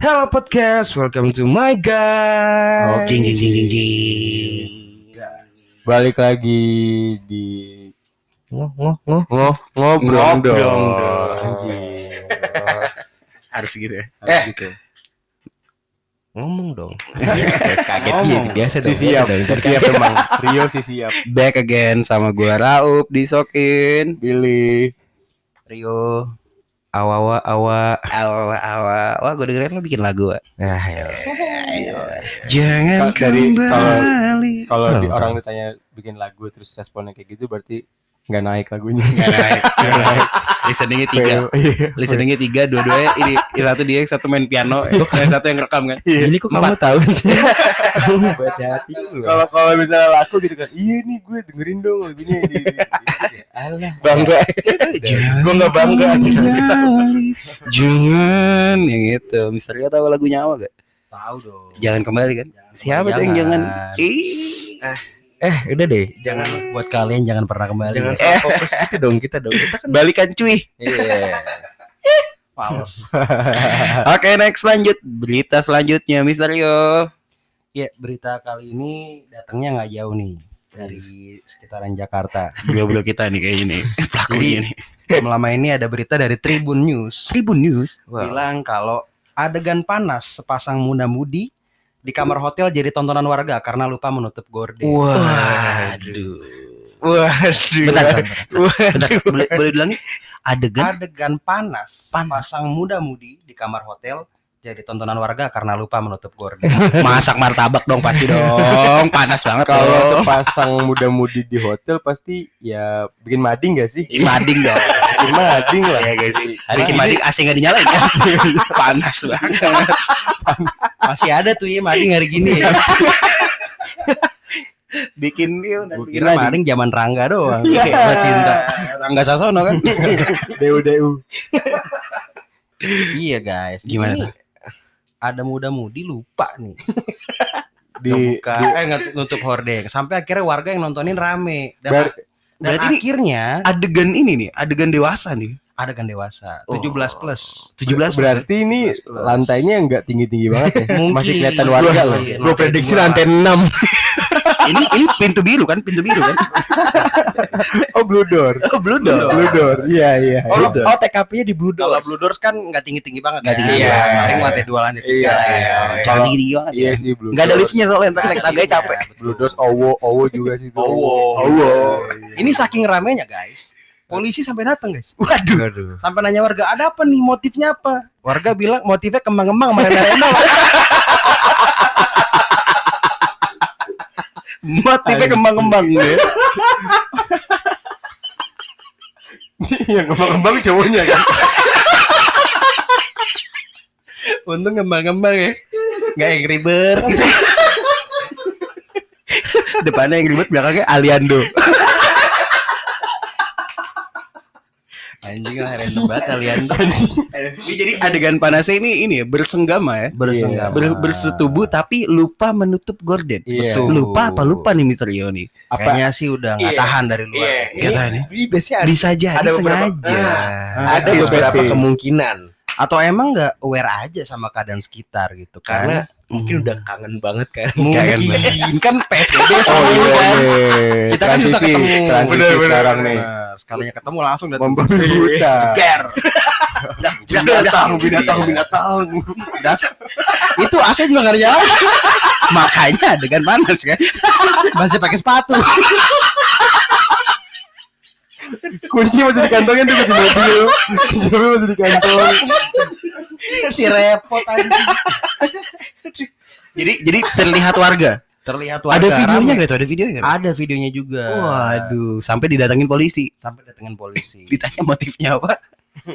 Hello podcast, welcome to my guys. Oh, jing jing jing jing. Balik lagi di Ngoh ngoh ngoh. ngoh ngobrol dong. dong. Harus gitu ya. Harus Eh. gitu. Ngomong dong. Kaget gitu biasa Si dong. siap, si siap emang. Rio si siap. Back again sama gua Raup di Sokin. Billy. Rio. Awa awa awa. Awa awa. Wah, gua dengerin lo bikin lagu. Wak. Nah, ya. Jangan dari- kembali. Kalau di Kenapa? orang ditanya bikin lagu terus responnya kayak gitu berarti nggak naik lagunya. Nggak naik. Nggak naik. Listeningnya tiga. Fail. Iya. Listeningnya tiga, dua-duanya ini ini satu dia, satu main piano, yang satu yang rekam kan. Iya. Ini kok kamu tahu sih? Baca hati Kalau kalau misalnya laku gitu kan, iya nih gue dengerin dong lagunya di, di, di- Alah. Bangga. Gue nggak bangga. Jangan yang itu. Misalnya tahu lagunya apa gak? Tahu dong. Jangan kembali kan? Siapa tuh yang jangan? Ih. Eh, udah deh. Jangan buat kalian jangan pernah kembali. Jangan Jangan salah fokus gitu dong kita dong. Kita kan Balikan cuy. Iya. Pals. Oke, next lanjut. Berita selanjutnya, Misterio. Ya, berita kali ini datangnya nggak jauh nih dari sekitaran Jakarta. Beliau-beliau kita nih kayak ini. Pelakunya nih. Lama ini ada berita dari Tribun News Tribun News. bilang kalau adegan panas sepasang muda-mudi di kamar hotel jadi tontonan warga karena lupa menutup gorden. Waduh. Waduh. Bentar, bentar, bentar. Bentar, boleh, boleh bilangin? Adegan Adegan panas, Panas. sepasang muda-mudi di kamar hotel jadi tontonan warga karena lupa menutup gorden. masak martabak dong pasti dong. Panas banget Kalau kalau sepasang muda-mudi di hotel pasti ya bikin mading gak sih? mading dong. Bikin mading lah. Ya guys. Hari Bikin mading AC nggak dinyalain ya. Panas banget. Masih ada tuh ya maling hari gini. ya. Bikin dia udah bikin mading. zaman Rangga doang. Iya. Kayak cinta. Rangga Sasono kan. Deu deu. Iya guys. Gimana Ini Ada muda-mudi lupa nih. Di, Buka, di- eh nut- nutup hordeng. Sampai akhirnya warga yang nontonin rame. Dan, ber- dan berarti ini- akhirnya Adegan ini nih, adegan dewasa nih. adegan dewasa. Oh. 17 plus. 17 berarti ini 17. lantainya nggak tinggi-tinggi banget ya. Mungkin. Masih kelihatan warga loh. Gue prediksi lantai 6. ini ini pintu biru kan, pintu biru kan. Oh, blue door. Oh, blue Blue door. Iya, iya. Oh, Blue oh TKP-nya di Blue Kalau Blue Doors kan nggak tinggi-tinggi banget. Nggak kan? tinggi. Iya, Iya. paling lantai 2 lantai 3 Iya, lah ya. iya. Jangan Kalau- tinggi-tinggi banget Iya ya. sih blue Enggak ada liftnya soalnya ntar naik tangganya capek. Blue doors owo owo juga sih tuh. Owo. Owo. Ini saking ramenya guys. Polisi sampai datang guys. Waduh. Aduh. Sampai nanya warga, ada apa nih motifnya apa? Warga bilang motifnya kembang-kembang merena-rena. Motifnya kembang-kembang ya. Yang kembang-kembang cowoknya kan. Untung kembang-kembang ya. Nggak yang ribet. Depannya yang ribet, belakangnya Aliando. Anjing lah random banget kalian. Ini jadi adegan panasnya ini ini ya bersenggama ya. Bersenggama. Ber- bersetubuh tapi lupa menutup gorden. Iya. Betul. Lupa apa lupa nih Misterio nih? Apa Kayaknya sih udah nggak Iya. tahan dari luar. Iya. Gak tahu nih. Ini ada, Bisa jadi ada beberapa- sengaja. Ah, ada Tips, beberapa kemungkinan Atau emang nggak aware aja sama keadaan sekitar gitu kan? karena mungkin udah kangen banget kan. mungkin kan PSBB Oh iya, kan. iya. Kita kan susah ketemu. transisi Bener, bener, sekarang nih. Bener. Sekalinya ketemu langsung datang. Membabi buta. Ger. Binatang, binatang, binatang. Datang. Itu AC juga nggak jalan. Makanya adegan panas kan. Masih pakai sepatu. Kunci masih dikantongin tuh kunci mobil. Kunci mobil masih dikantong. si repot anjing. Jadi jadi terlihat warga. Terlihat warga. Ada videonya gak tuh? Ada videonya gak? Ada videonya juga. Waduh, sampai didatangin polisi. Sampai datengin polisi. Ditanya motifnya apa?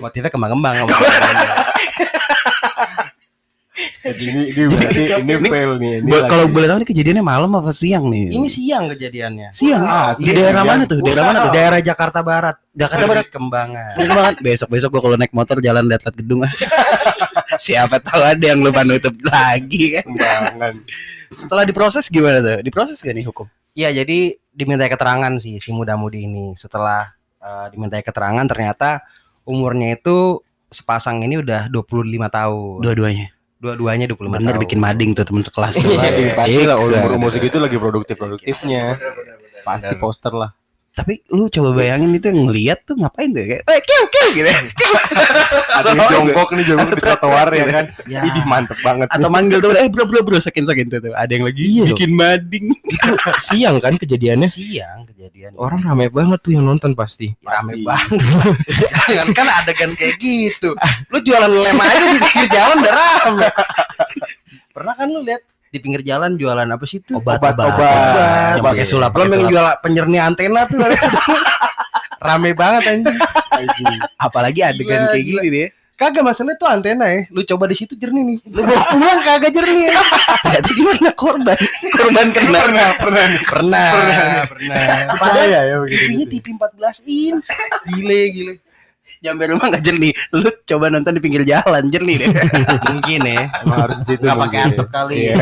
Motifnya kembang-kembang. Jadi ini, ini berarti ini fail nih. Ini Bo- Kalau boleh tahu nih kejadiannya malam apa siang nih? Ini siang kejadiannya. siang. Ah, di siang. daerah mana tuh? Daerah mana tuh? Daerah Jakarta Barat. Jakarta Barat. Kembangan. Bener banget. Besok besok gua kalau naik motor jalan lihat-lihat gedung. Siapa tahu ada yang lupa nutup lagi kan. Kembangan. Setelah diproses gimana tuh? Diproses gak nih hukum? Iya, jadi diminta keterangan sih si muda-mudi ini. Setelah eh, diminta keterangan ternyata umurnya itu sepasang ini udah 25 tahun. Dua-duanya. Dua-duanya 25 Bener tahun. bikin mading tuh temen sekelas tuh. Mading pasti lah Iya. umur umur segitu lagi produktif produktifnya. Pasti poster lah. Tapi lu coba bayangin itu yang ngeliat tuh ngapain tuh kayak, eh kiu kiu gitu. Ada yang jongkok nih jongkok di trotoar ya kan. Ya. Idih mantep banget. Atau manggil tuh, eh bro bro bro sakin sakin tuh, tuh. Ada yang lagi Iya, bikin mading. Itu siang kan kejadiannya. Siang kejadian. Orang rame banget tuh yang nonton pasti. rame Pasti. banget. Jangan kan adegan kayak gitu. Lu jualan lem aja di pinggir jalan udah rame. Pernah kan lu lihat di pinggir jalan jualan apa sih itu? Obat, obat. Yang Obat. pakai sulap, Belum yang jual penjernih antena tuh. rame banget anjing. Anjing. Apalagi adegan Gila, kayak gila. gini deh. Kagak masalahnya tuh antena ya. Lu coba di situ jernih nih. Lu bawa pulang kagak jernih. Berarti gimana korban? Korban kena. Pernah, pernah nih. Pernah, pernah. Padahal Percaya ya begitu. TV-nya TV 14 inch. Gile, gile. Nyampe rumah gak jernih. Lu coba nonton di pinggir jalan jernih deh. Mungkin ya. Emang harus di situ Gak pakai mungkin. antuk kali. Iya.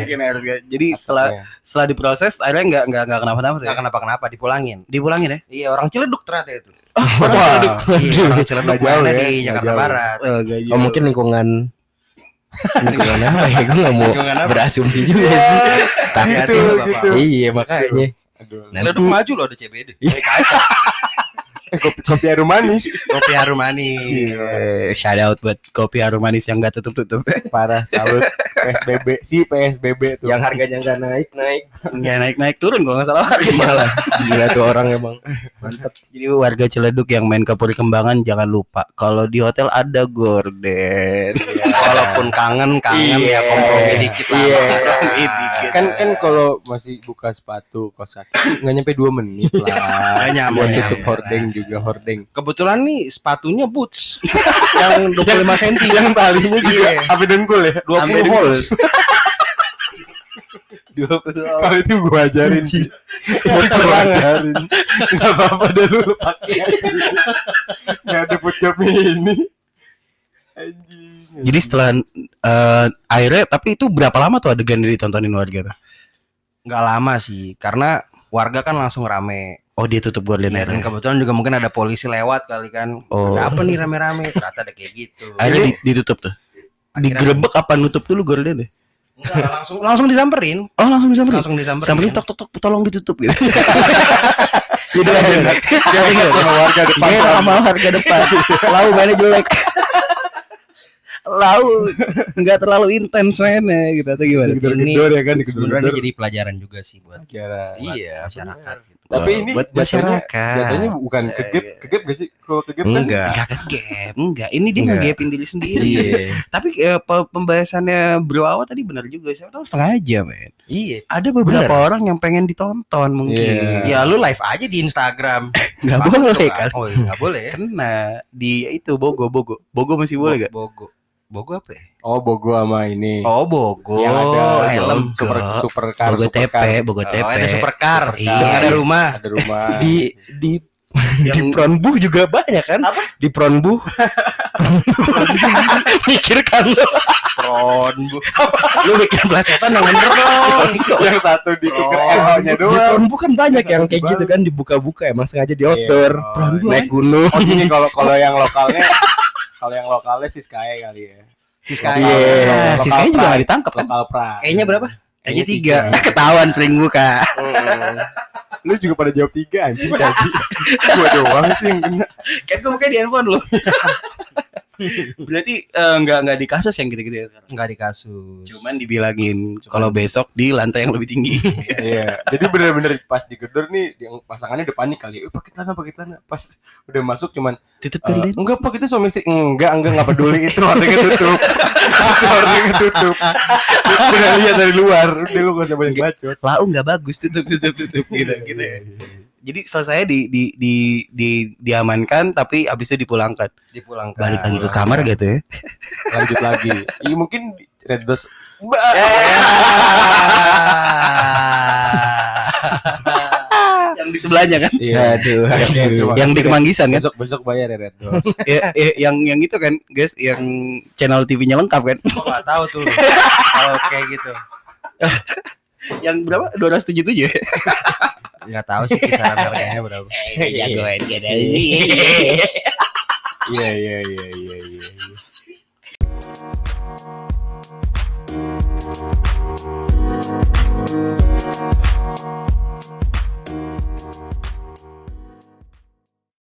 Mungkin harga. Jadi setelah setelah diproses akhirnya nggak nggak nggak kenapa-napa tuh. Gak ya? kenapa-kenapa dipulangin. Dipulangin ya? Iya orang Ciledug ternyata itu. Wah, Iya, orang Ciledug Nggak jauh ya, di nggak Jakarta jauh. Barat. Oh, gak Oh, mungkin lingkungan lingkungan apa ya? Gue gak mau berasumsi juga sih. Gitu, lu, Bapak. gitu. Iya makanya. Aduh. Ciledug maju loh ada CBD. Eh, kopi, kopi harum manis. Kopi harum manis. Eh, shout out buat kopi harum manis yang gak tutup-tutup. Parah, salut. PSBB, si PSBB tuh. Yang harganya nggak naik naik Nggak naik-naik turun kalau nggak salah. malah gila tuh orang emang. Mantap. Jadi warga Ciledug yang main ke Puri Kembangan jangan lupa kalau di hotel ada gorden. Walaupun kangen, kangen ya kompromi dikit lah. Iya. Kompromi dikit. kan kan kalau masih buka sepatu kos kaki nggak nyampe dua menit lah Nggak nyampe, tutup hordeng juga hordeng. Kebetulan nih sepatunya boots. Yang 25 cm. yang talinya juga. Iya. apa dengkul ya? 20 volt. kalau itu gua ajarin sih. Gua ajarin. Nggak apa-apa deh lu. Pakai nggak ada put job ini. Anjing. Jadi setelah eh, akhirnya tapi itu berapa lama tuh adegan ditontonin warga tuh? Nggak lama sih, karena warga kan langsung rame. Oh dia tutup gorden Dan akhirnya. kebetulan juga mungkin ada polisi lewat kali kan. Oh. Ada apa nih rame-rame? Ternyata ada kayak gitu. Akhirnya di- ditutup tuh. Digerebek apa nutup dulu gorden deh? Enggak, langsung langsung disamperin. Oh langsung disamperin. Langsung disamperin. Samperin tok tok tok tolong ditutup gitu. Jadi dia ingat sama warga depan Dia sama harga depan. Lau mainnya jelek. Lau nggak terlalu intens mainnya gitu atau gimana? gedor-gedor ya kan Sebenarnya jadi pelajaran juga sih buat Kira. iya masyarakat gitu. Tapi ini buat jatuhnya masyarakat. jatuhnya bukan kegep kegep gak sih kalau kegep kan Enggak. Enggak kegap, enggak. Ini dia Enggak. ngegapin diri sendiri. Iya. Tapi eh, pe- pembahasannya Bro Awa tadi benar juga. Saya tahu setengah jam, men. Iya. Ada beberapa Bener. orang yang pengen ditonton mungkin. Iya. Ya lu live aja di Instagram. Nggak Masuk boleh kan? Oh, iya, nggak boleh ya. Kena di itu Bogo Bogo. Bogo masih boleh gak? Bogo. Bogo apa ya? oh bogo sama ini Oh, Bogo. yang ada helm. super Bogo. supercar Bogo TP, supercar. Bogo Oh, TP. ada supercar. Iya. Ada rumah. ada rumah Di di di Pronbu juga banyak kan? Apa? Di Pronbu. Mikir kan lo. Tron. Bu. Lu bikin plesetan yang bener dong. yang satu dituker Oh, LH nya Di doang Pronbu kan banyak yang kayak gitu kan dibuka-buka emang sengaja di outdoor. Iya. Pronbu Naik gunung. oh gini kalau kalau yang lokalnya kalau yang lokalnya si Sky kali ya Si Sky. Lokal- Iya. Nah, lokal si Sky juga pride. gak ditangkap kan? lokal pra E-nya berapa? Kayaknya tiga. Ketahuan sering buka. lu juga pada jawab tiga anjing tadi gua doang sih yang kena Kan gue buka di handphone lu. Berarti eh, nggak nggak di kasus yang gitu-gitu ya sekarang. Enggak di kasus. Cuman dibilangin kalau besok di lantai yang lebih tinggi. iya jadi bener-bener pas digedor nih yang pasangannya udah panik kali eh pakai celana pakai celana pas udah masuk cuman Tutup Eh, gorden. enggak pak kita suami istri enggak enggak enggak peduli itu hordengnya tutup itu hordengnya tutup udah lihat dari luar udah lu gak usah banyak bacot Lau nggak bagus tutup tutup tutup gitu gitu. ya. Jadi setelah saya di di di di diamankan tapi habis itu dipulangkan. Dipulangkan. Balik lagi ke kamar gitu ya. lanjut lagi iya mungkin red dos yang di sebelahnya kan. iya Aduh. Oke, terima yang di. Kemanggisan kan. besok besok bayar ya red dos Ya, ya, yang yang itu kan, guys, yang channel TV-nya lengkap kan. Gua nggak tahu tuh. Kalau kayak gitu. yang berapa? 277 ya? Enggak tahu sih kisaran harganya berapa. Jagoan gitu iya iya iya iya iya